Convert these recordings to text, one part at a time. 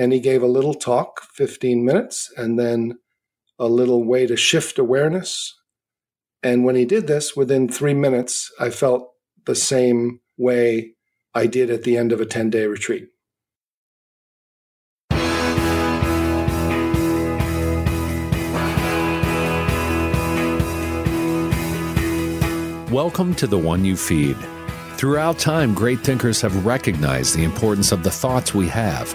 And he gave a little talk, 15 minutes, and then a little way to shift awareness. And when he did this, within three minutes, I felt the same way I did at the end of a 10 day retreat. Welcome to The One You Feed. Throughout time, great thinkers have recognized the importance of the thoughts we have.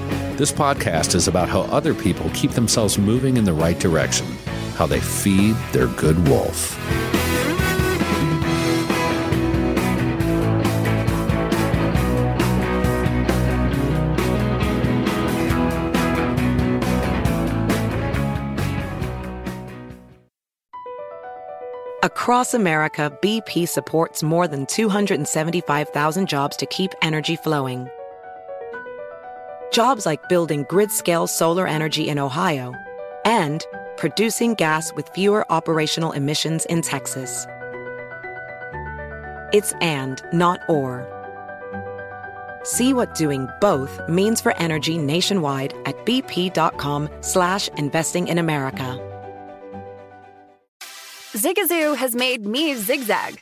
This podcast is about how other people keep themselves moving in the right direction, how they feed their good wolf. Across America, BP supports more than 275,000 jobs to keep energy flowing. Jobs like building grid scale solar energy in Ohio and producing gas with fewer operational emissions in Texas. It's and, not or. See what doing both means for energy nationwide at bp.com slash investing in America. Zigazoo has made me zigzag.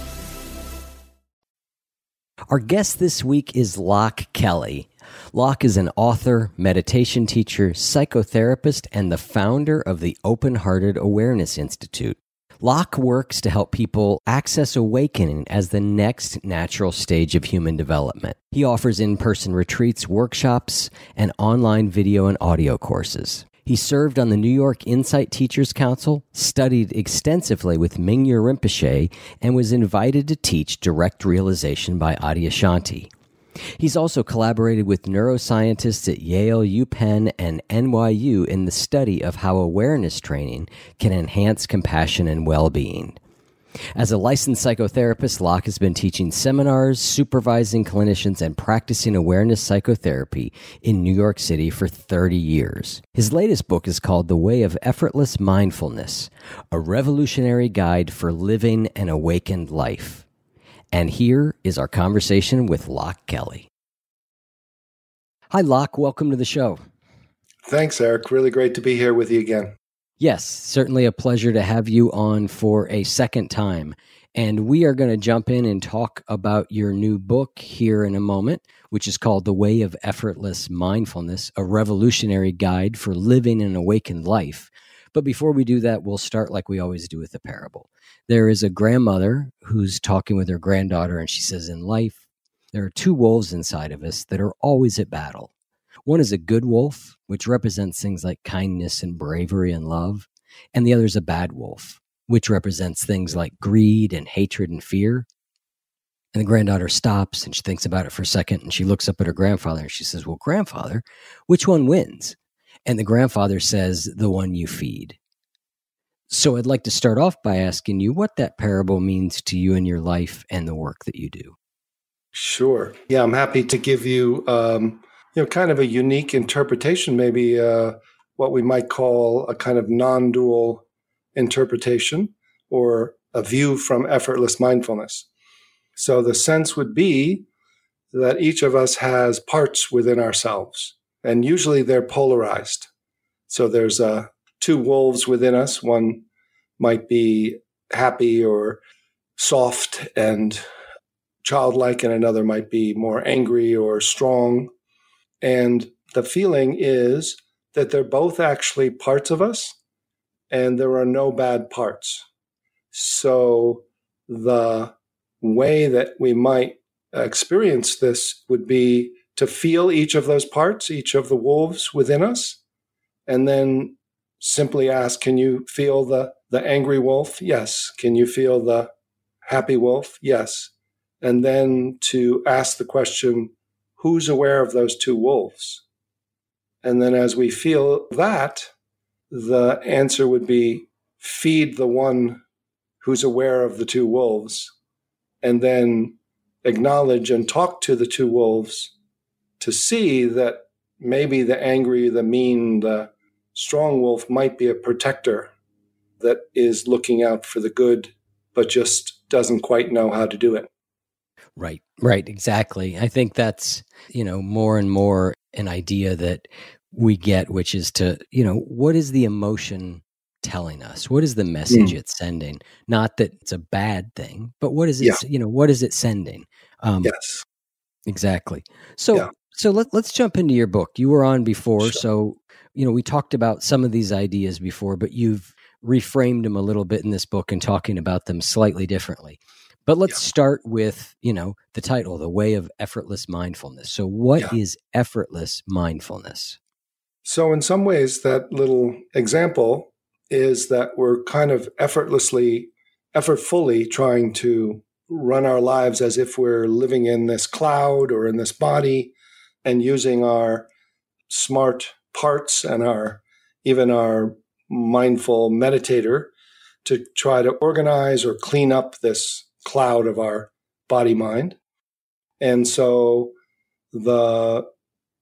Our guest this week is Loch Kelly. Loch is an author, meditation teacher, psychotherapist, and the founder of the Open Hearted Awareness Institute. Loch works to help people access awakening as the next natural stage of human development. He offers in person retreats, workshops, and online video and audio courses. He served on the New York Insight Teachers Council, studied extensively with Mingyur Rinpoche, and was invited to teach Direct Realization by Adyashanti. He's also collaborated with neuroscientists at Yale, UPenn, and NYU in the study of how awareness training can enhance compassion and well being. As a licensed psychotherapist, Loch has been teaching seminars, supervising clinicians, and practicing awareness psychotherapy in New York City for 30 years. His latest book is called The Way of Effortless Mindfulness A Revolutionary Guide for Living an Awakened Life. And here is our conversation with Loch Kelly. Hi, Loch. Welcome to the show. Thanks, Eric. Really great to be here with you again. Yes, certainly a pleasure to have you on for a second time. And we are going to jump in and talk about your new book here in a moment, which is called The Way of Effortless Mindfulness, a revolutionary guide for living an awakened life. But before we do that, we'll start like we always do with a parable. There is a grandmother who's talking with her granddaughter, and she says, In life, there are two wolves inside of us that are always at battle. One is a good wolf, which represents things like kindness and bravery and love. And the other is a bad wolf, which represents things like greed and hatred and fear. And the granddaughter stops and she thinks about it for a second and she looks up at her grandfather and she says, Well, grandfather, which one wins? And the grandfather says, The one you feed. So I'd like to start off by asking you what that parable means to you in your life and the work that you do. Sure. Yeah, I'm happy to give you um, you know, kind of a unique interpretation, maybe uh, what we might call a kind of non dual interpretation or a view from effortless mindfulness. So the sense would be that each of us has parts within ourselves, and usually they're polarized. So there's uh, two wolves within us. One might be happy or soft and childlike, and another might be more angry or strong and the feeling is that they're both actually parts of us and there are no bad parts. So the way that we might experience this would be to feel each of those parts, each of the wolves within us, and then simply ask, can you feel the, the angry wolf? Yes. Can you feel the happy wolf? Yes. And then to ask the question, who's aware of those two wolves? And then as we feel that, the answer would be feed the one who's aware of the two wolves, and then acknowledge and talk to the two wolves to see that maybe the angry, the mean, the strong wolf might be a protector that is looking out for the good, but just doesn't quite know how to do it. Right, right, exactly. I think that's, you know, more and more an idea that we get, which is to, you know, what is the emotion telling us? What is the message mm. it's sending? Not that it's a bad thing, but what is it, yeah. you know, what is it sending? Um, yes. Exactly. So, yeah. so let, let's jump into your book. You were on before. Sure. So, you know, we talked about some of these ideas before, but you've reframed them a little bit in this book and talking about them slightly differently. But let's yeah. start with, you know, the title, The Way of Effortless Mindfulness. So, what yeah. is effortless mindfulness? So, in some ways, that little example is that we're kind of effortlessly, effortfully trying to run our lives as if we're living in this cloud or in this body and using our smart parts and our even our mindful meditator to try to organize or clean up this cloud of our body mind. And so the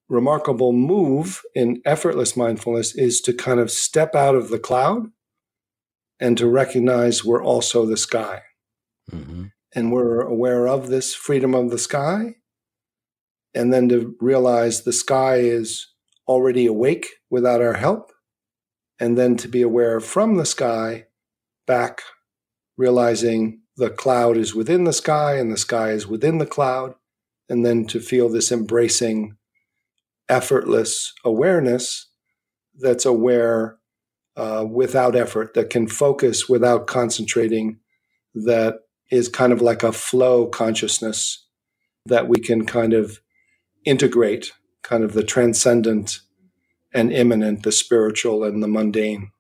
remarkable move in effortless mindfulness is to kind of step out of the cloud and to recognize we're also the sky. Mm-hmm. And we're aware of this freedom of the sky. And then to realize the sky is already awake without our help. And then to be aware from the sky back, realizing the cloud is within the sky and the sky is within the cloud. And then to feel this embracing effortless awareness that's aware uh, without effort, that can focus without concentrating, that is kind of like a flow consciousness that we can kind of integrate, kind of the transcendent and immanent, the spiritual and the mundane.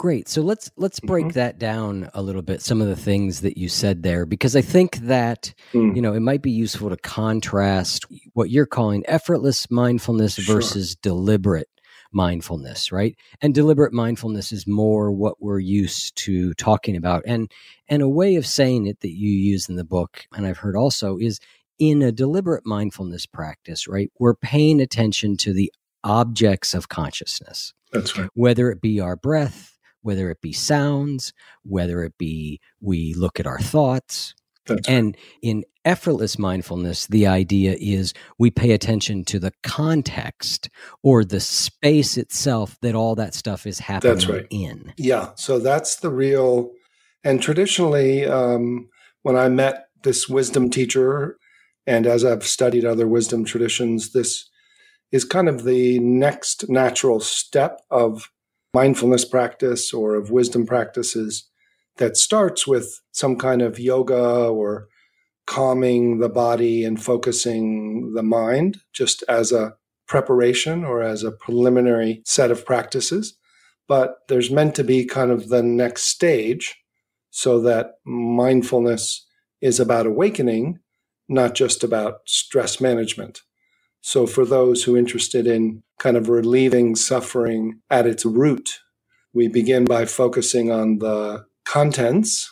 Great. So let's let's break mm-hmm. that down a little bit. Some of the things that you said there, because I think that mm. you know it might be useful to contrast what you're calling effortless mindfulness sure. versus deliberate mindfulness, right? And deliberate mindfulness is more what we're used to talking about, and and a way of saying it that you use in the book, and I've heard also is in a deliberate mindfulness practice, right? We're paying attention to the objects of consciousness. That's right. Whether it be our breath whether it be sounds, whether it be we look at our thoughts. That's and right. in effortless mindfulness, the idea is we pay attention to the context or the space itself that all that stuff is happening that's right. in. Yeah. So that's the real. And traditionally, um, when I met this wisdom teacher, and as I've studied other wisdom traditions, this is kind of the next natural step of mindfulness practice or of wisdom practices that starts with some kind of yoga or calming the body and focusing the mind just as a preparation or as a preliminary set of practices. But there's meant to be kind of the next stage so that mindfulness is about awakening, not just about stress management. So, for those who are interested in kind of relieving suffering at its root, we begin by focusing on the contents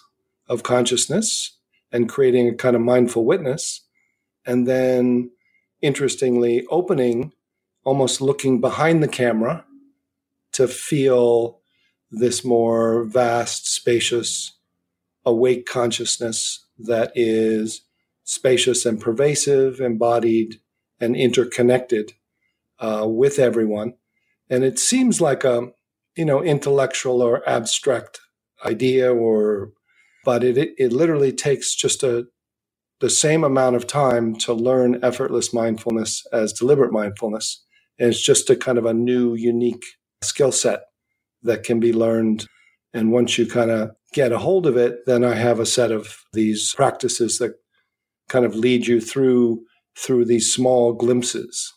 of consciousness and creating a kind of mindful witness. And then, interestingly, opening, almost looking behind the camera to feel this more vast, spacious, awake consciousness that is spacious and pervasive, embodied and interconnected uh, with everyone. And it seems like a you know intellectual or abstract idea, or but it it literally takes just a the same amount of time to learn effortless mindfulness as deliberate mindfulness. And it's just a kind of a new, unique skill set that can be learned. And once you kind of get a hold of it, then I have a set of these practices that kind of lead you through through these small glimpses.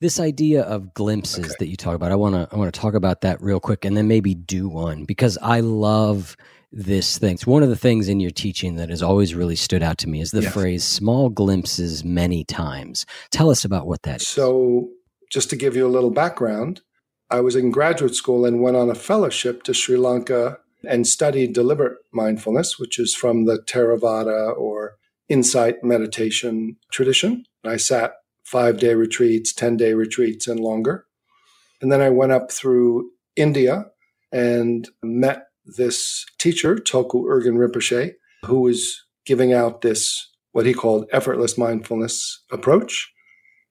This idea of glimpses okay. that you talk about, I want to I want to talk about that real quick and then maybe do one because I love this thing. It's one of the things in your teaching that has always really stood out to me is the yes. phrase small glimpses many times. Tell us about what that so, just to give you a little background, I was in graduate school and went on a fellowship to Sri Lanka and studied deliberate mindfulness, which is from the Theravada or insight meditation tradition. I sat five day retreats, 10 day retreats, and longer. And then I went up through India and met this teacher, Tulku Urgyen Rinpoche, who was giving out this, what he called effortless mindfulness approach.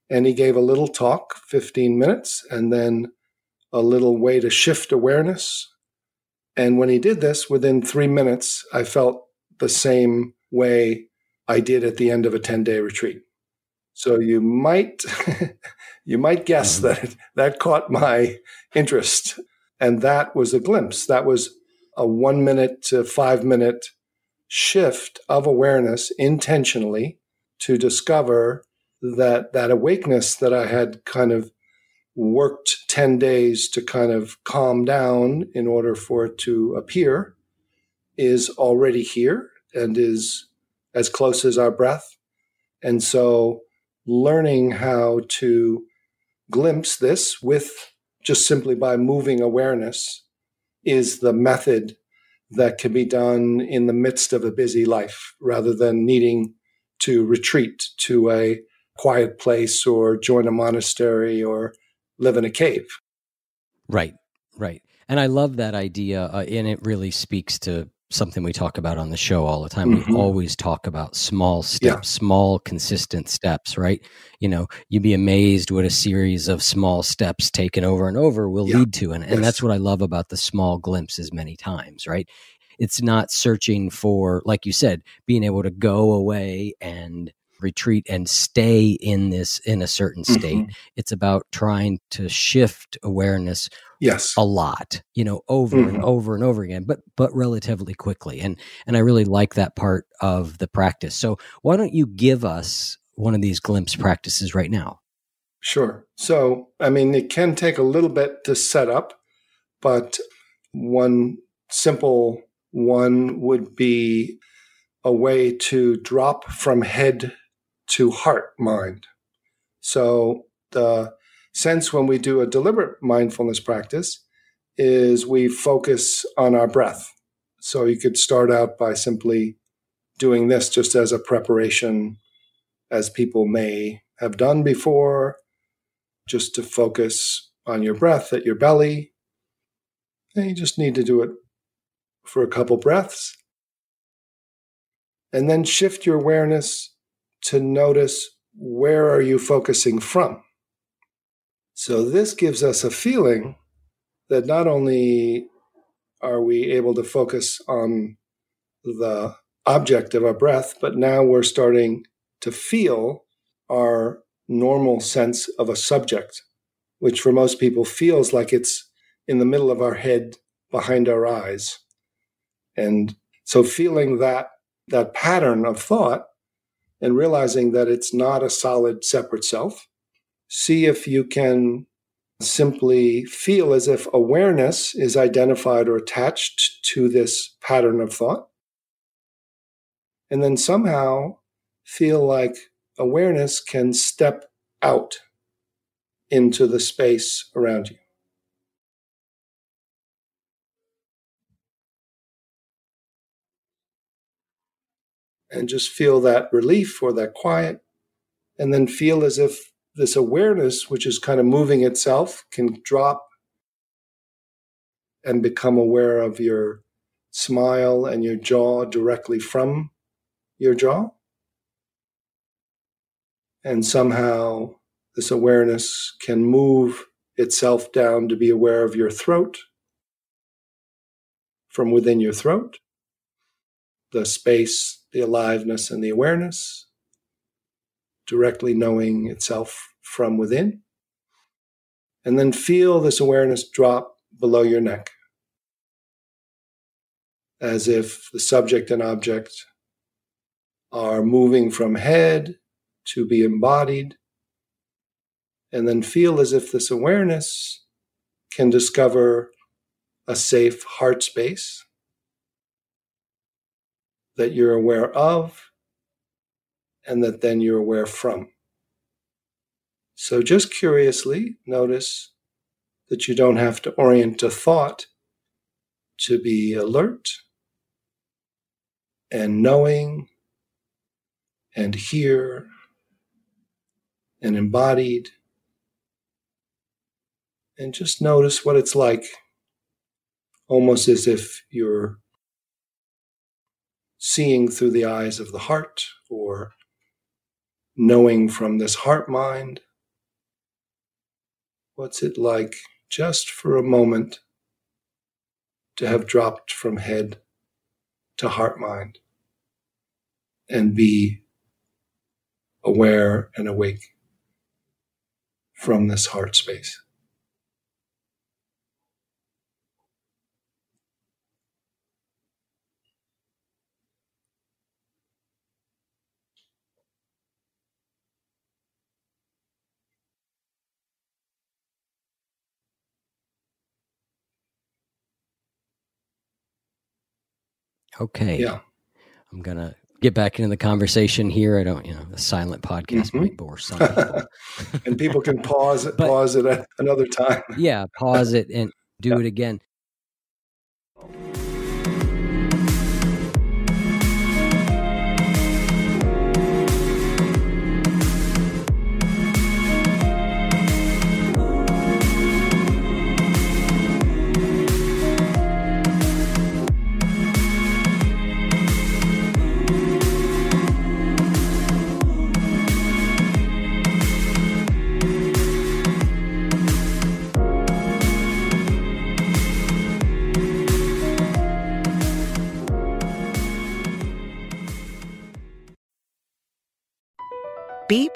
And he gave a little talk, 15 minutes, and then a little way to shift awareness. And when he did this, within three minutes, I felt the same way I did at the end of a 10 day retreat. So you might, you might guess mm-hmm. that that caught my interest. And that was a glimpse. That was a one minute to five minute shift of awareness intentionally to discover that that awakeness that I had kind of worked 10 days to kind of calm down in order for it to appear is already here and is as close as our breath. And so learning how to glimpse this with just simply by moving awareness is the method that can be done in the midst of a busy life rather than needing to retreat to a quiet place or join a monastery or live in a cave. Right, right. And I love that idea. Uh, and it really speaks to something we talk about on the show all the time. Mm-hmm. We always talk about small steps, yeah. small, consistent steps, right? You know, you'd be amazed what a series of small steps taken over and over will yeah. lead to. And, yes. and that's what I love about the small glimpses many times, right? It's not searching for, like you said, being able to go away and retreat and stay in this in a certain state. Mm-hmm. It's about trying to shift awareness yes a lot you know over mm-hmm. and over and over again but but relatively quickly and and i really like that part of the practice so why don't you give us one of these glimpse practices right now sure so i mean it can take a little bit to set up but one simple one would be a way to drop from head to heart mind so the sense when we do a deliberate mindfulness practice is we focus on our breath. So you could start out by simply doing this just as a preparation, as people may have done before, just to focus on your breath at your belly. And you just need to do it for a couple breaths. And then shift your awareness to notice where are you focusing from? So this gives us a feeling that not only are we able to focus on the object of our breath, but now we're starting to feel our normal sense of a subject, which for most people feels like it's in the middle of our head behind our eyes. And so feeling that that pattern of thought and realizing that it's not a solid separate self, see if you can simply feel as if awareness is identified or attached to this pattern of thought. And then somehow feel like awareness can step out into the space around you. And just feel that relief or that quiet, and then feel as if this awareness, which is kind of moving itself, can drop and become aware of your smile and your jaw directly from your jaw. And somehow this awareness can move itself down to be aware of your throat from within your throat, the space, the aliveness, and the awareness directly knowing itself from within. And then feel this awareness drop below your neck, as if the subject and object are moving from head to be embodied, and then feel as if this awareness can discover a safe heart space that you're aware of and that then you're aware from. So just curiously notice that you don't have to orient a thought to be alert and knowing and here and embodied. And just notice what it's like, almost as if you're seeing through the eyes of the heart or knowing from this heart mind. What's it like just for a moment to have dropped from head to heart mind and be aware and awake from this heart space. Okay. Yeah. I'm going to get back into the conversation here. I don't, you know, the silent podcast mm-hmm. might bore some people. and people can pause it, but, pause it at another time. yeah, pause it and do yeah. it again.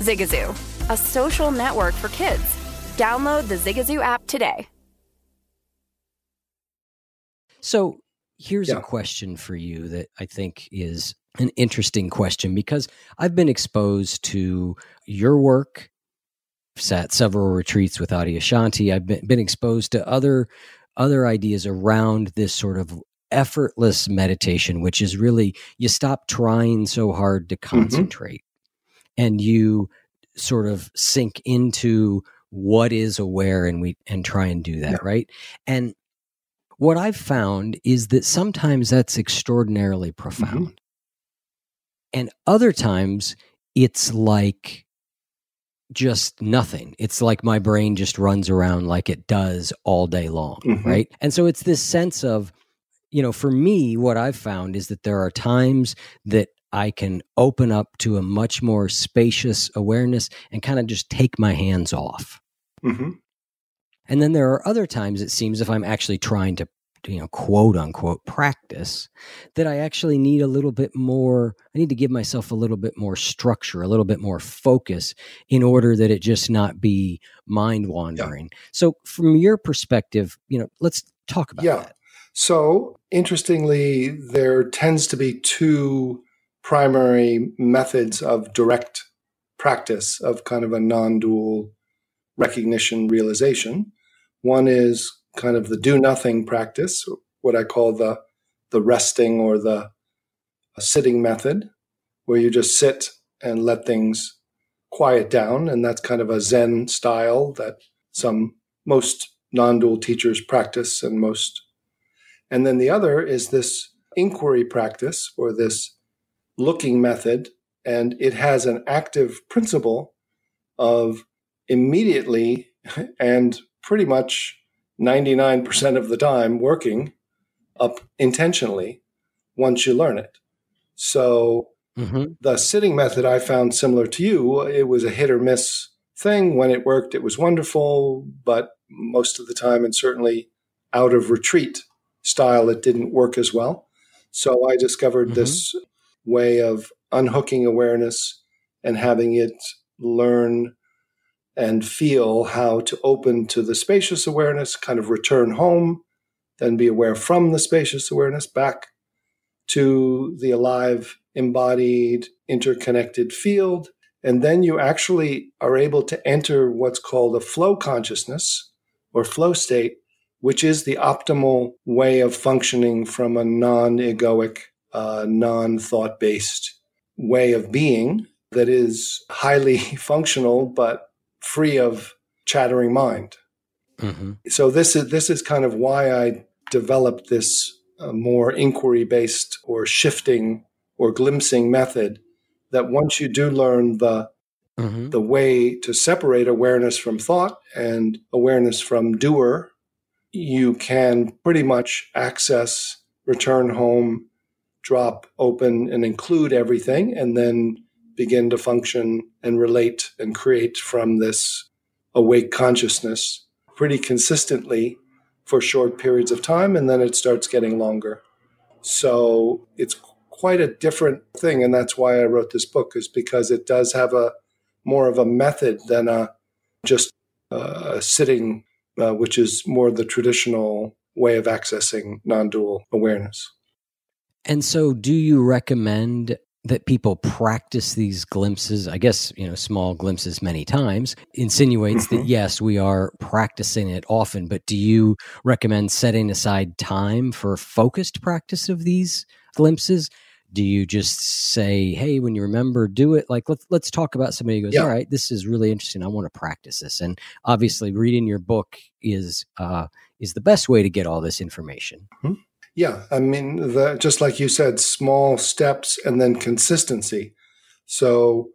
Zigazoo, a social network for kids. Download the Zigazoo app today. So, here's yeah. a question for you that I think is an interesting question because I've been exposed to your work, sat several retreats with Adyashanti. I've been, been exposed to other other ideas around this sort of effortless meditation, which is really you stop trying so hard to mm-hmm. concentrate and you sort of sink into what is aware and we and try and do that, yeah. right? And what I've found is that sometimes that's extraordinarily mm-hmm. profound. Mm-hmm. And other times it's like just nothing. It's like my brain just runs around like it does all day long, mm-hmm. right? And so it's this sense of, you know, for me, what I've found is that there are times that I can open up to a much more spacious awareness and kind of just take my hands off. Mm-hmm. And then there are other times it seems if I'm actually trying to you know quote unquote practice that i actually need a little bit more i need to give myself a little bit more structure a little bit more focus in order that it just not be mind wandering yeah. so from your perspective you know let's talk about yeah. that so interestingly there tends to be two primary methods of direct practice of kind of a non-dual recognition realization one is kind of the do nothing practice, what I call the the resting or the sitting method, where you just sit and let things quiet down, and that's kind of a Zen style that some most non-dual teachers practice, and most. And then the other is this inquiry practice or this looking method, and it has an active principle of immediately and pretty much 99% of the time working up intentionally once you learn it. So mm-hmm. the sitting method I found similar to you, it was a hit or miss thing. When it worked, it was wonderful, but most of the time, and certainly out of retreat style, it didn't work as well. So I discovered mm-hmm. this way of unhooking awareness and having it learn and feel how to open to the spacious awareness, kind of return home, then be aware from the spacious awareness back to the alive, embodied, interconnected field. And then you actually are able to enter what's called a flow consciousness or flow state, which is the optimal way of functioning from a non egoic, uh, non thought based way of being that is highly functional, but free of chattering mind. Mm-hmm. So this is this is kind of why I developed this uh, more inquiry based or shifting or glimpsing method. That once you do learn the mm-hmm. the way to separate awareness from thought and awareness from doer, you can pretty much access, return home, drop open, and include everything, and then begin to function and relate and create from this awake consciousness pretty consistently for short periods of time, and then it starts getting longer. So it's quite a different thing, and that's why I wrote this book, is because it does have a more of a method than a just uh, sitting, uh, which is more the traditional way of accessing non-dual awareness. And so, do you recommend that people practice these glimpses, I guess, you know, small glimpses many times, insinuates mm-hmm. that yes, we are practicing it often. But do you recommend setting aside time for focused practice of these glimpses? Do you just say, "Hey, when you remember, do it"? Like, let's let's talk about somebody who goes, yeah. "All right, this is really interesting. I want to practice this." And obviously, reading your book is uh, is the best way to get all this information. Mm-hmm. Yeah, I mean, the, just like you said, small steps and then consistency. So,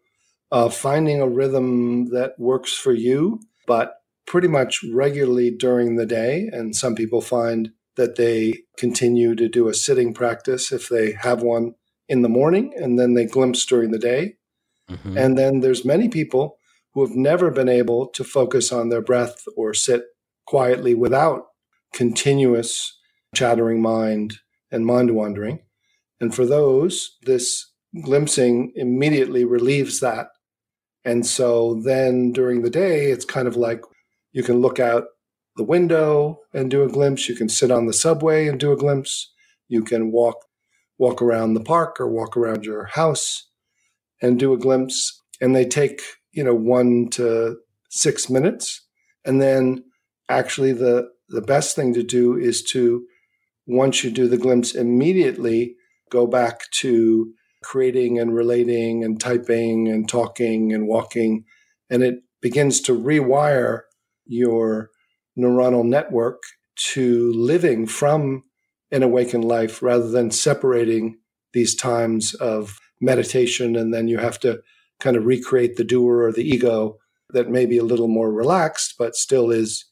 uh, finding a rhythm that works for you, but pretty much regularly during the day. And some people find that they continue to do a sitting practice if they have one in the morning and then they glimpse during the day. Mm-hmm. And then there's many people who have never been able to focus on their breath or sit quietly without continuous chattering mind and mind wandering. And for those, this glimpsing immediately relieves that. And so then during the day, it's kind of like you can look out the window and do a glimpse. You can sit on the subway and do a glimpse. You can walk walk around the park or walk around your house and do a glimpse. And they take, you know, one to six minutes. And then actually the the best thing to do is to once you do the glimpse, immediately go back to creating and relating and typing and talking and walking. And it begins to rewire your neuronal network to living from an awakened life rather than separating these times of meditation. And then you have to kind of recreate the doer or the ego that may be a little more relaxed, but still is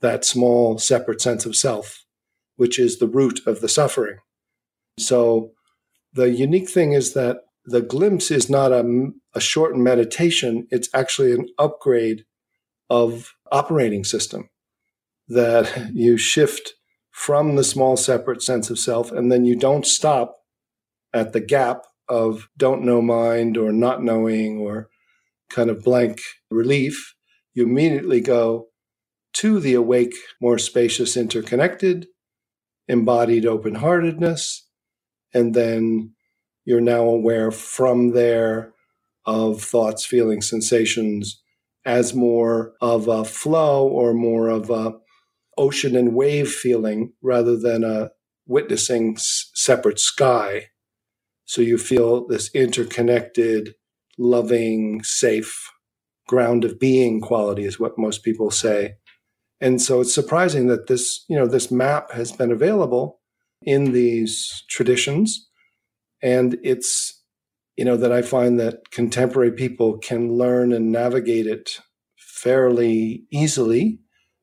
that small separate sense of self which is the root of the suffering. So the unique thing is that the glimpse is not a, a short meditation, it's actually an upgrade of operating system that you shift from the small separate sense of self. And then you don't stop at the gap of don't know mind or not knowing or kind of blank relief. You immediately go to the awake, more spacious, interconnected, embodied open heartedness. And then you're now aware from there of thoughts, feelings, sensations as more of a flow or more of a ocean and wave feeling rather than a witnessing separate sky. So you feel this interconnected, loving, safe ground of being quality is what most people say. And so it's surprising that this, you know, this map has been available in these traditions. And it's, you know, that I find that contemporary people can learn and navigate it fairly easily.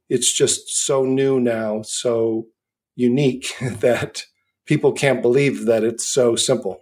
It's just so new now, so unique that people can't believe that it's so simple.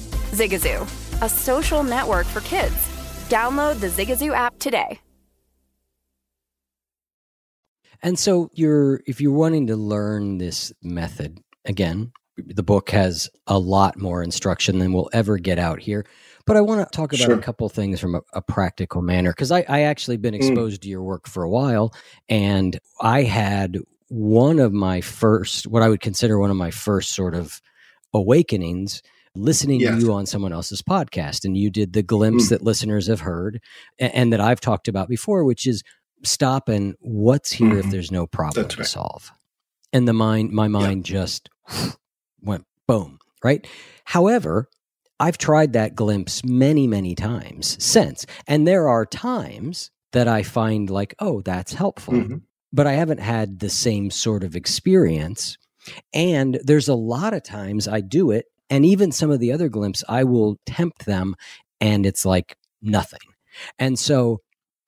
Zigazoo, a social network for kids. Download the Zigazoo app today. And so you're if you're wanting to learn this method, again, the book has a lot more instruction than we'll ever get out here. But I want to talk about Sure. a couple things from a, a practical manner because I, I actually been hmm. exposed to your work for a while, and I had one of my first, what I would consider one of my first sort of awakenings, listening Yes. to you on someone else's podcast, and you did the glimpse Mm. that listeners have heard and, and that I've talked about before, which is stop and what's here if Mhm. there's no problem That's to solve, and the mind, my mind just went boom, right? However, I've tried that glimpse many, many times since. And there are times that I find like, oh, that's helpful. Mhm. But I haven't had the same sort of experience. And there's a lot of times I do it. And even some of the other glimpses, I will tempt them and it's like nothing. And so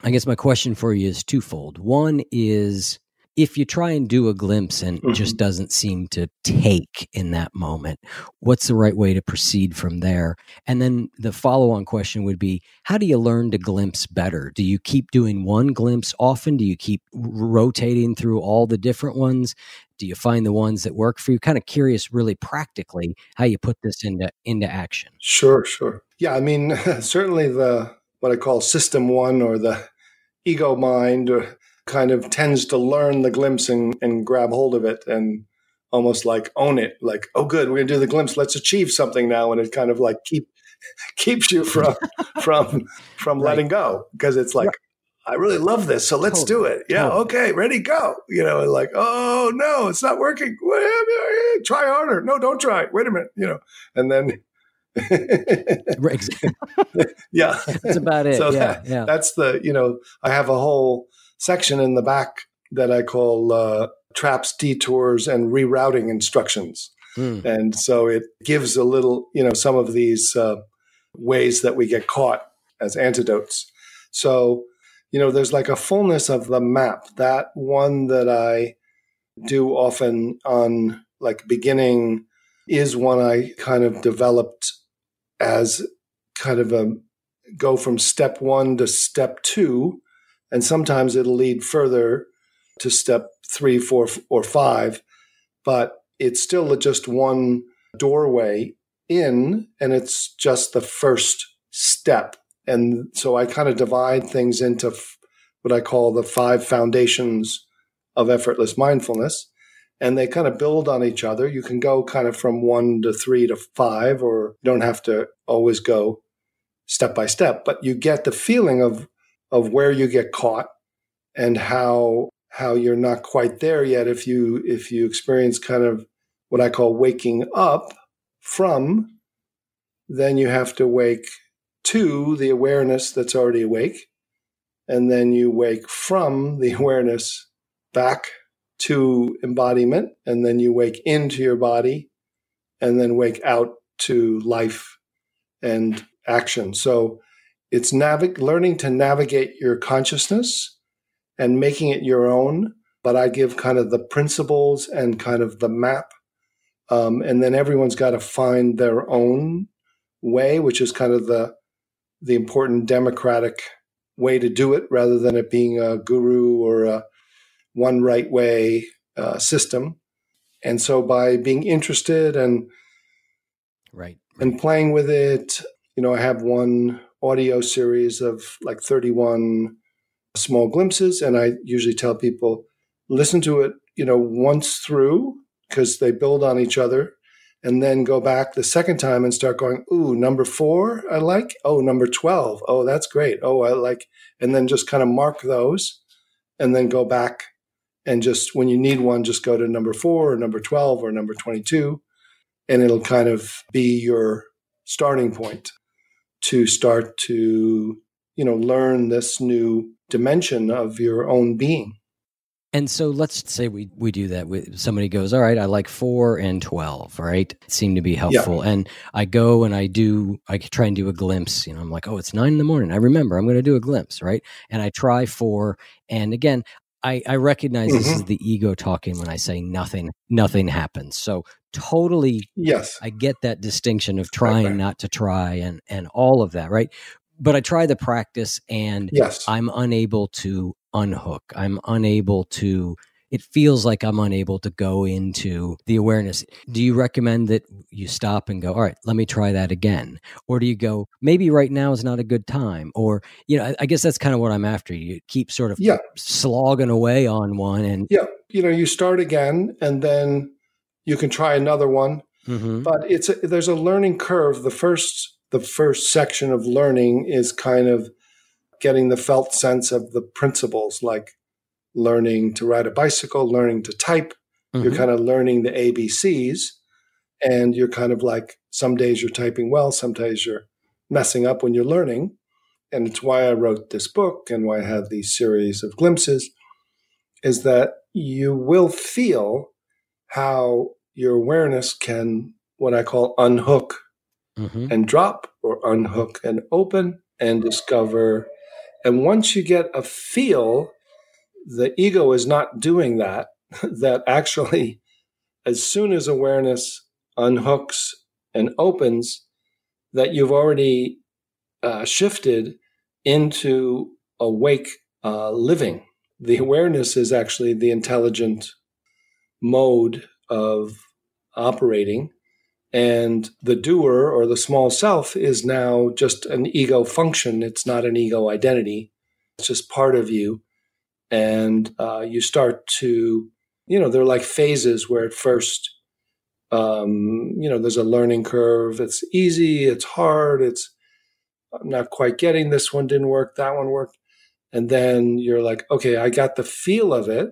I guess my question for you is twofold. One is if you try and do a glimpse and it just mm-hmm. doesn't seem to take in that moment, what's the right way to proceed from there? And then the follow on question would be how do you learn to glimpse better? Do you keep doing one glimpse often? Do you keep rotating through all the different ones? Do you find the ones that work for you? Kind of curious, really practically, how you put this into into action. Sure, sure. Yeah, I mean, certainly the what I call system one or the ego mind or kind of tends to learn the glimpse and, and grab hold of it and almost like own it. Like, oh, good, we're gonna do the glimpse. Let's achieve something now, and it kind of like keep keeps you from from from Right. letting go because it's like, I really love this. So let's totally. do it. Yeah. Totally. Okay. Ready, go. You know, and like, oh no, it's not working. Try harder. No, don't try. Wait a minute. You know, and then. yeah. That's about it. So yeah, that, yeah. That's the, you know, I have a whole section in the back that I call uh, traps, detours, and rerouting instructions. Mm. And so it gives a little, you know, some of these uh, ways that we get caught as antidotes. So, you know, there's like a fullness of the map. That one that I do often on like beginning is one I kind of developed as kind of a go from step one to step two. And sometimes it'll lead further to step three, four, or five. But it's still just one doorway in, and it's just the first step. And so I kind of divide things into f- what I call the five foundations of effortless mindfulness. And they kind of build on each other. You can go kind of from one to three to five, or you don't have to always go step by step, but you get the feeling of, of where you get caught and how how you're not quite there yet if you if you experience kind of what I call waking up from, then you have to wake to the awareness that's already awake. And then you wake from the awareness back to embodiment. And then you wake into your body and then wake out to life and action. So it's navig- learning to navigate your consciousness and making it your own. But I give kind of the principles and kind of the map um, and then everyone's got to find their own way, which is kind of the the important democratic way to do it, rather than it being a guru or a one right way uh, system. And so, by being interested and right and playing with it, you know, I have one audio series of like 31 small glimpses, and I usually tell people listen to it, you know, once through because they build on each other and then go back the second time and start going, ooh, number four, I like. Oh, number 12. Oh, that's great. Oh, I like. And then just kind of mark those and then go back and just when you need one, just go to number four or number 12 or number 22. And it'll kind of be your starting point to start to, you know, learn this new dimension of your own being. And so let's say we, we do that with somebody goes, all right, I like four and 12, right? Seem to be helpful. Yeah. And I go and I do, I try and do a glimpse, you know, I'm like, oh, it's nine in the morning. I remember I'm going to do a glimpse, right? And I try four. And again, I, I recognize mm-hmm. this is the ego talking when I say nothing, nothing happens. So totally, yes, I get that distinction of trying right. not to try and, and all of that, right? But I try the practice and yes. I'm unable to unhook. I'm unable to it feels like I'm unable to go into the awareness. Do you recommend that you stop and go, all right, let me try that again? Or do you go, maybe right now is not a good time? Or, you know, I, guess that's kind of what I'm after. You keep sort of yeah. slogging away on one and. Yeah. You know, you start again and then you can try another one. Mm-hmm. But it's a, there's a learning curve. The first the first section of learning is kind of getting the felt sense of the principles like learning to ride a bicycle, learning to type. Mm-hmm. You're kind of learning the ABCs and you're kind of like some days you're typing well, sometimes you're messing up when you're learning. And it's why I wrote this book and why I have these series of glimpses is that you will feel how your awareness can, what I call unhook mm-hmm. and drop or unhook and open and discover and once you get a feel, the ego is not doing that, that actually, as soon as awareness unhooks and opens, that you've already uh, shifted into awake uh, living. The awareness is actually the intelligent mode of operating. And the doer or the small self is now just an ego function. It's not an ego identity. It's just part of you. And uh, you start to, you know, they're like phases where at first, um, you know, there's a learning curve. It's easy, it's hard, it's, I'm not quite getting this one, didn't work, that one worked. And then you're like, okay, I got the feel of it.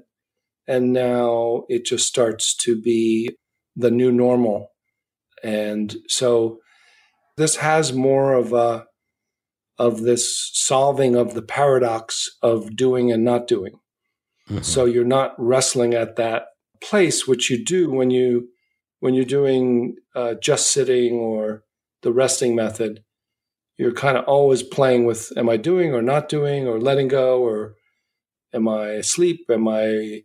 And now it just starts to be the new normal. And so this has more of a of this solving of the paradox of doing and not doing. Mm-hmm. So you're not wrestling at that place, which you do when you when you're doing uh, just sitting or the resting method. You're kind of always playing with: Am I doing or not doing, or letting go, or am I asleep? Am I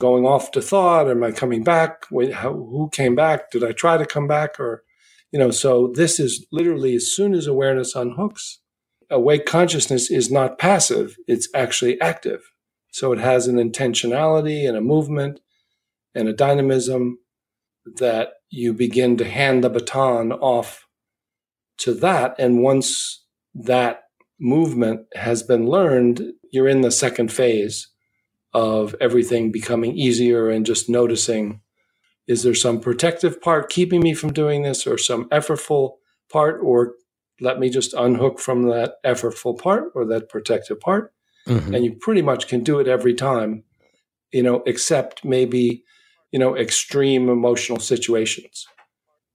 going off to thought? Am I coming back? Wait, how, who came back? Did I try to come back? Or, you know, so this is literally as soon as awareness unhooks, awake consciousness is not passive, it's actually active. So it has an intentionality and a movement and a dynamism that you begin to hand the baton off to that. And once that movement has been learned, you're in the second phase of everything becoming easier and just noticing is there some protective part keeping me from doing this or some effortful part or let me just unhook from that effortful part or that protective part mm-hmm. and you pretty much can do it every time you know except maybe you know extreme emotional situations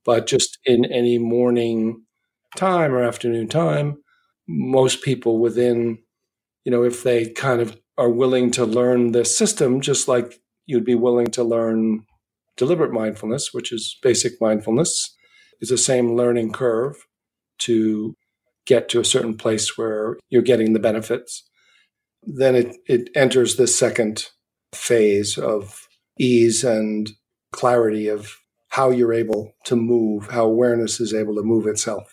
but just in any morning time or afternoon time most people within you know if they kind of are willing to learn this system just like you'd be willing to learn deliberate mindfulness which is basic mindfulness is the same learning curve to get to a certain place where you're getting the benefits then it, it enters the second phase of ease and clarity of how you're able to move, how awareness is able to move itself.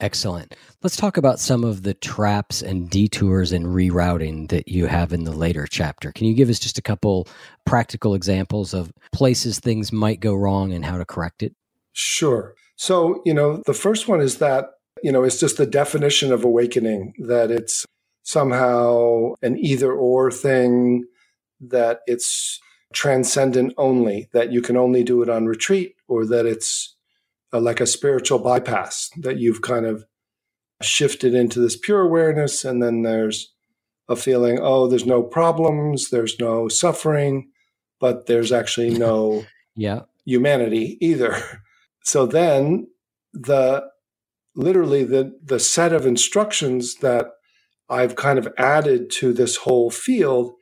Excellent. Let's talk about some of the traps and detours and rerouting that you have in the later chapter. Can you give us just a couple practical examples of places things might go wrong and how to correct it? Sure. So, you know, the first one is that, you know, it's just the definition of awakening that it's somehow an either or thing, that it's transcendent only, that you can only do it on retreat, or that it's a, like a spiritual bypass, that you've kind of shifted into this pure awareness. And then there's a feeling, oh, there's no problems, there's no suffering, but there's actually no yeah. humanity either. So then the literally the the set of instructions that I've kind of added to this whole field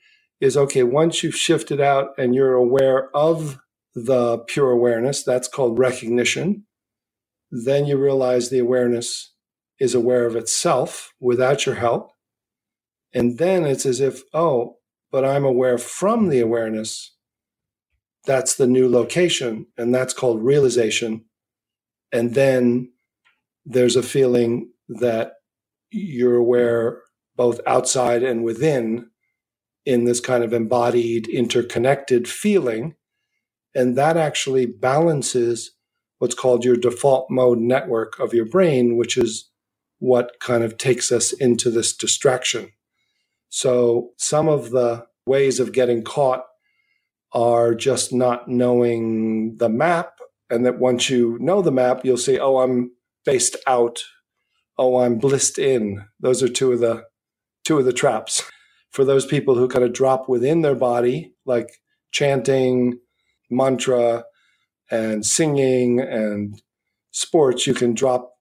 is okay, once you've shifted out and you're aware of the pure awareness, that's called recognition. Then you realize the awareness is aware of itself without your help. And then it's as if, oh, but I'm aware from the awareness. That's the new location. And that's called realization. And then there's a feeling that you're aware both outside and within in this kind of embodied, interconnected feeling. And that actually balances what's called your default mode network of your brain, which is what kind of takes us into this distraction. So some of the ways of getting caught are just not knowing the map. And that once you know the map, you'll say, oh, I'm faced out. Oh, I'm blissed in. Those are two of the two of the traps for those people who kind of drop within their body, like chanting, mantra, and singing and sports. You can drop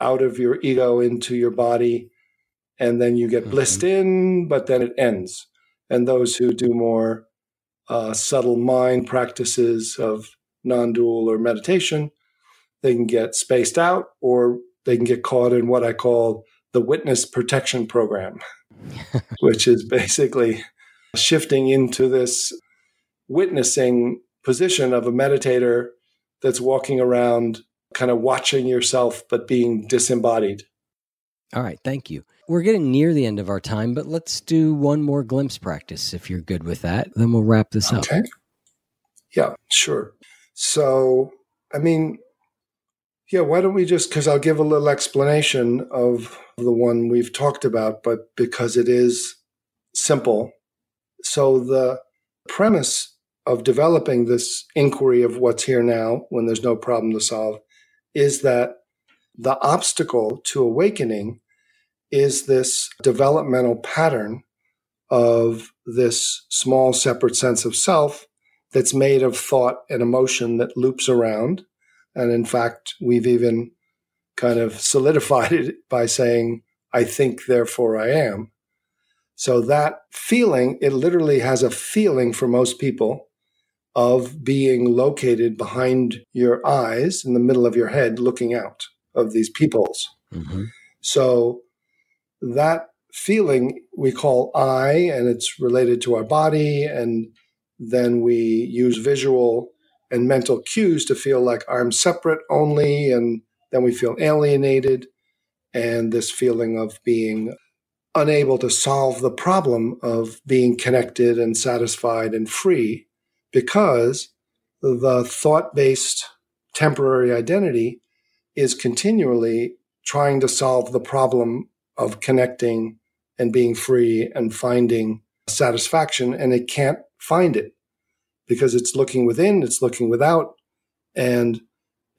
out of your ego into your body, and then you get mm-hmm. blissed in, but then it ends. And those who do more uh, subtle mind practices of non dual or meditation, they can get spaced out or they can get caught in what I call the witness protection program. which is basically shifting into this witnessing position of a meditator that's walking around kind of watching yourself but being disembodied. All right, thank you. We're getting near the end of our time, but let's do one more glimpse practice if you're good with that. Then we'll wrap this up. Okay. Yeah, sure. So, I mean, yeah, why don't we just, because I'll give a little explanation of the one we've talked about, but because it is simple. So, the premise of developing this inquiry of what's here now when there's no problem to solve is that the obstacle to awakening is this developmental pattern of this small separate sense of self that's made of thought and emotion that loops around. And in fact, we've even kind of solidified it by saying, I think, therefore I am. So that feeling, it literally has a feeling for most people of being located behind your eyes in the middle of your head, looking out of these peepholes. Mm-hmm. So that feeling we call I, and it's related to our body. And then we use visual and mental cues to feel like I'm separate only. And then we feel alienated. And this feeling of being unable to solve the problem of being connected and satisfied and free because the thought based temporary identity is continually trying to solve the problem of connecting and being free and finding satisfaction, and it can't find it because it's looking within, it's looking without. And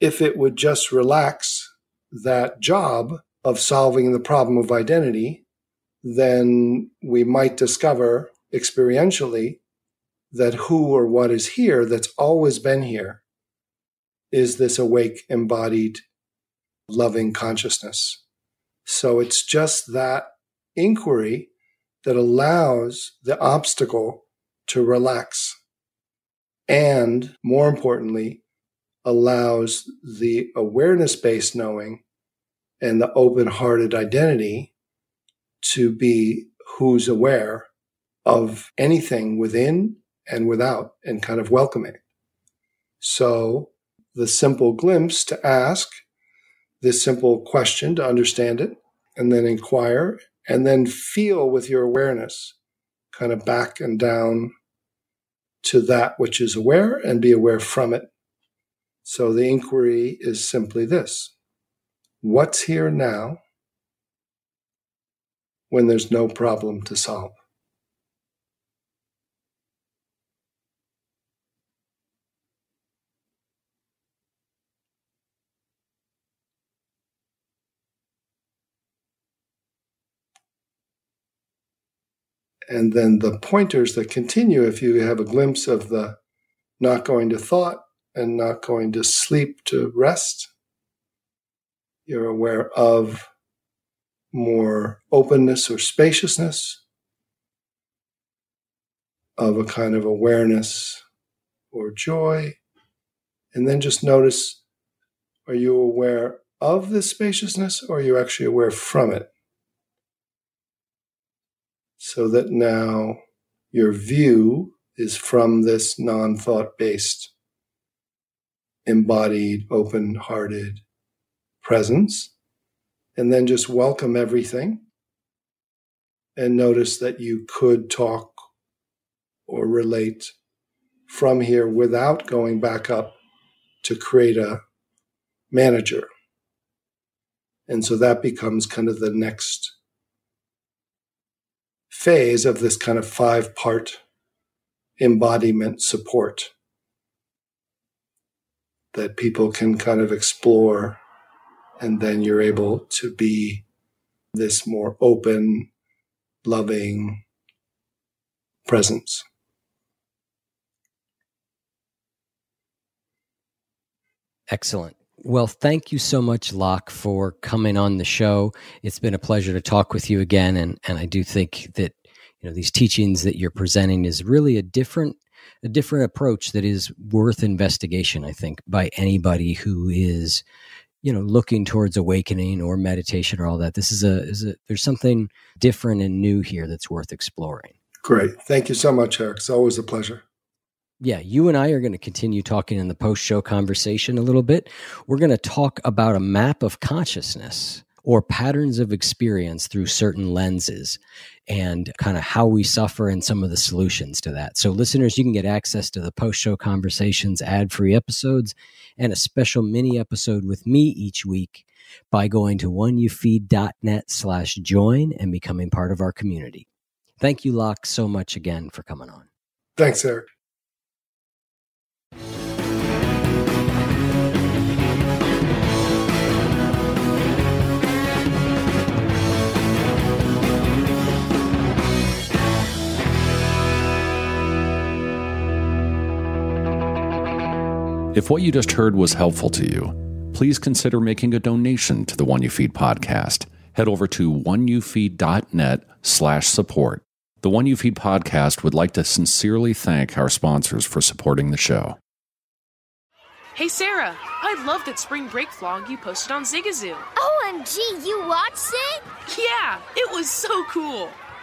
if it would just relax that job of solving the problem of identity, then we might discover experientially that who or what is here that's always been here is this awake, embodied, loving consciousness. So it's just that inquiry that allows the obstacle to relax and more importantly, allows the awareness based knowing and the open hearted identity to be who's aware of anything within and without and kind of welcoming. So the simple glimpse to ask this simple question to understand it and then inquire and then feel with your awareness kind of back and down to that which is aware and be aware from it. So the inquiry is simply this What's here now when there's no problem to solve? And then the pointers that continue if you have a glimpse of the not going to thought and not going to sleep to rest you're aware of more openness or spaciousness of a kind of awareness or joy. And then just notice are you aware of this spaciousness or are you actually aware from it so that now your view is from this non thought based, embodied, open hearted presence. And then just welcome everything and notice that you could talk or relate from here without going back up to create a manager. And so that becomes kind of the next phase of this kind of five part embodiment support that people can kind of explore. And then you're able to be this more open, loving presence. Excellent. Well, thank you so much, Loch, for coming on the show. It's been a pleasure to talk with you again, and and I do think that you know these teachings that you're presenting is really a different a different approach that is worth investigation. I think by anybody who is you know looking towards awakening or meditation or all that. This is a is a there's something different and new here that's worth exploring. Great, thank you so much, Eric. It's always a pleasure yeah, you and I are going to continue talking in the post show conversation a little bit. We're going to talk about a map of consciousness or patterns of experience through certain lenses and kind of how we suffer and some of the solutions to that. So, listeners, you can get access to the post show conversations, ad free episodes, and a special mini episode with me each week by going to oneyoufeed.net slash join and becoming part of our community. Thank you, Loch, so much again for coming on. Thanks, Eric. If what you just heard was helpful to you, please consider making a donation to the One You Feed podcast. Head over to oneyoufeed.net slash support. The One You Feed podcast would like to sincerely thank our sponsors for supporting the show. Hey Sarah, I love that spring break vlog you posted on Zigazoo. OMG, you watched it? Yeah, it was so cool.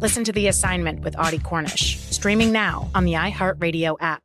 Listen to The Assignment with Audie Cornish, streaming now on the iHeartRadio app.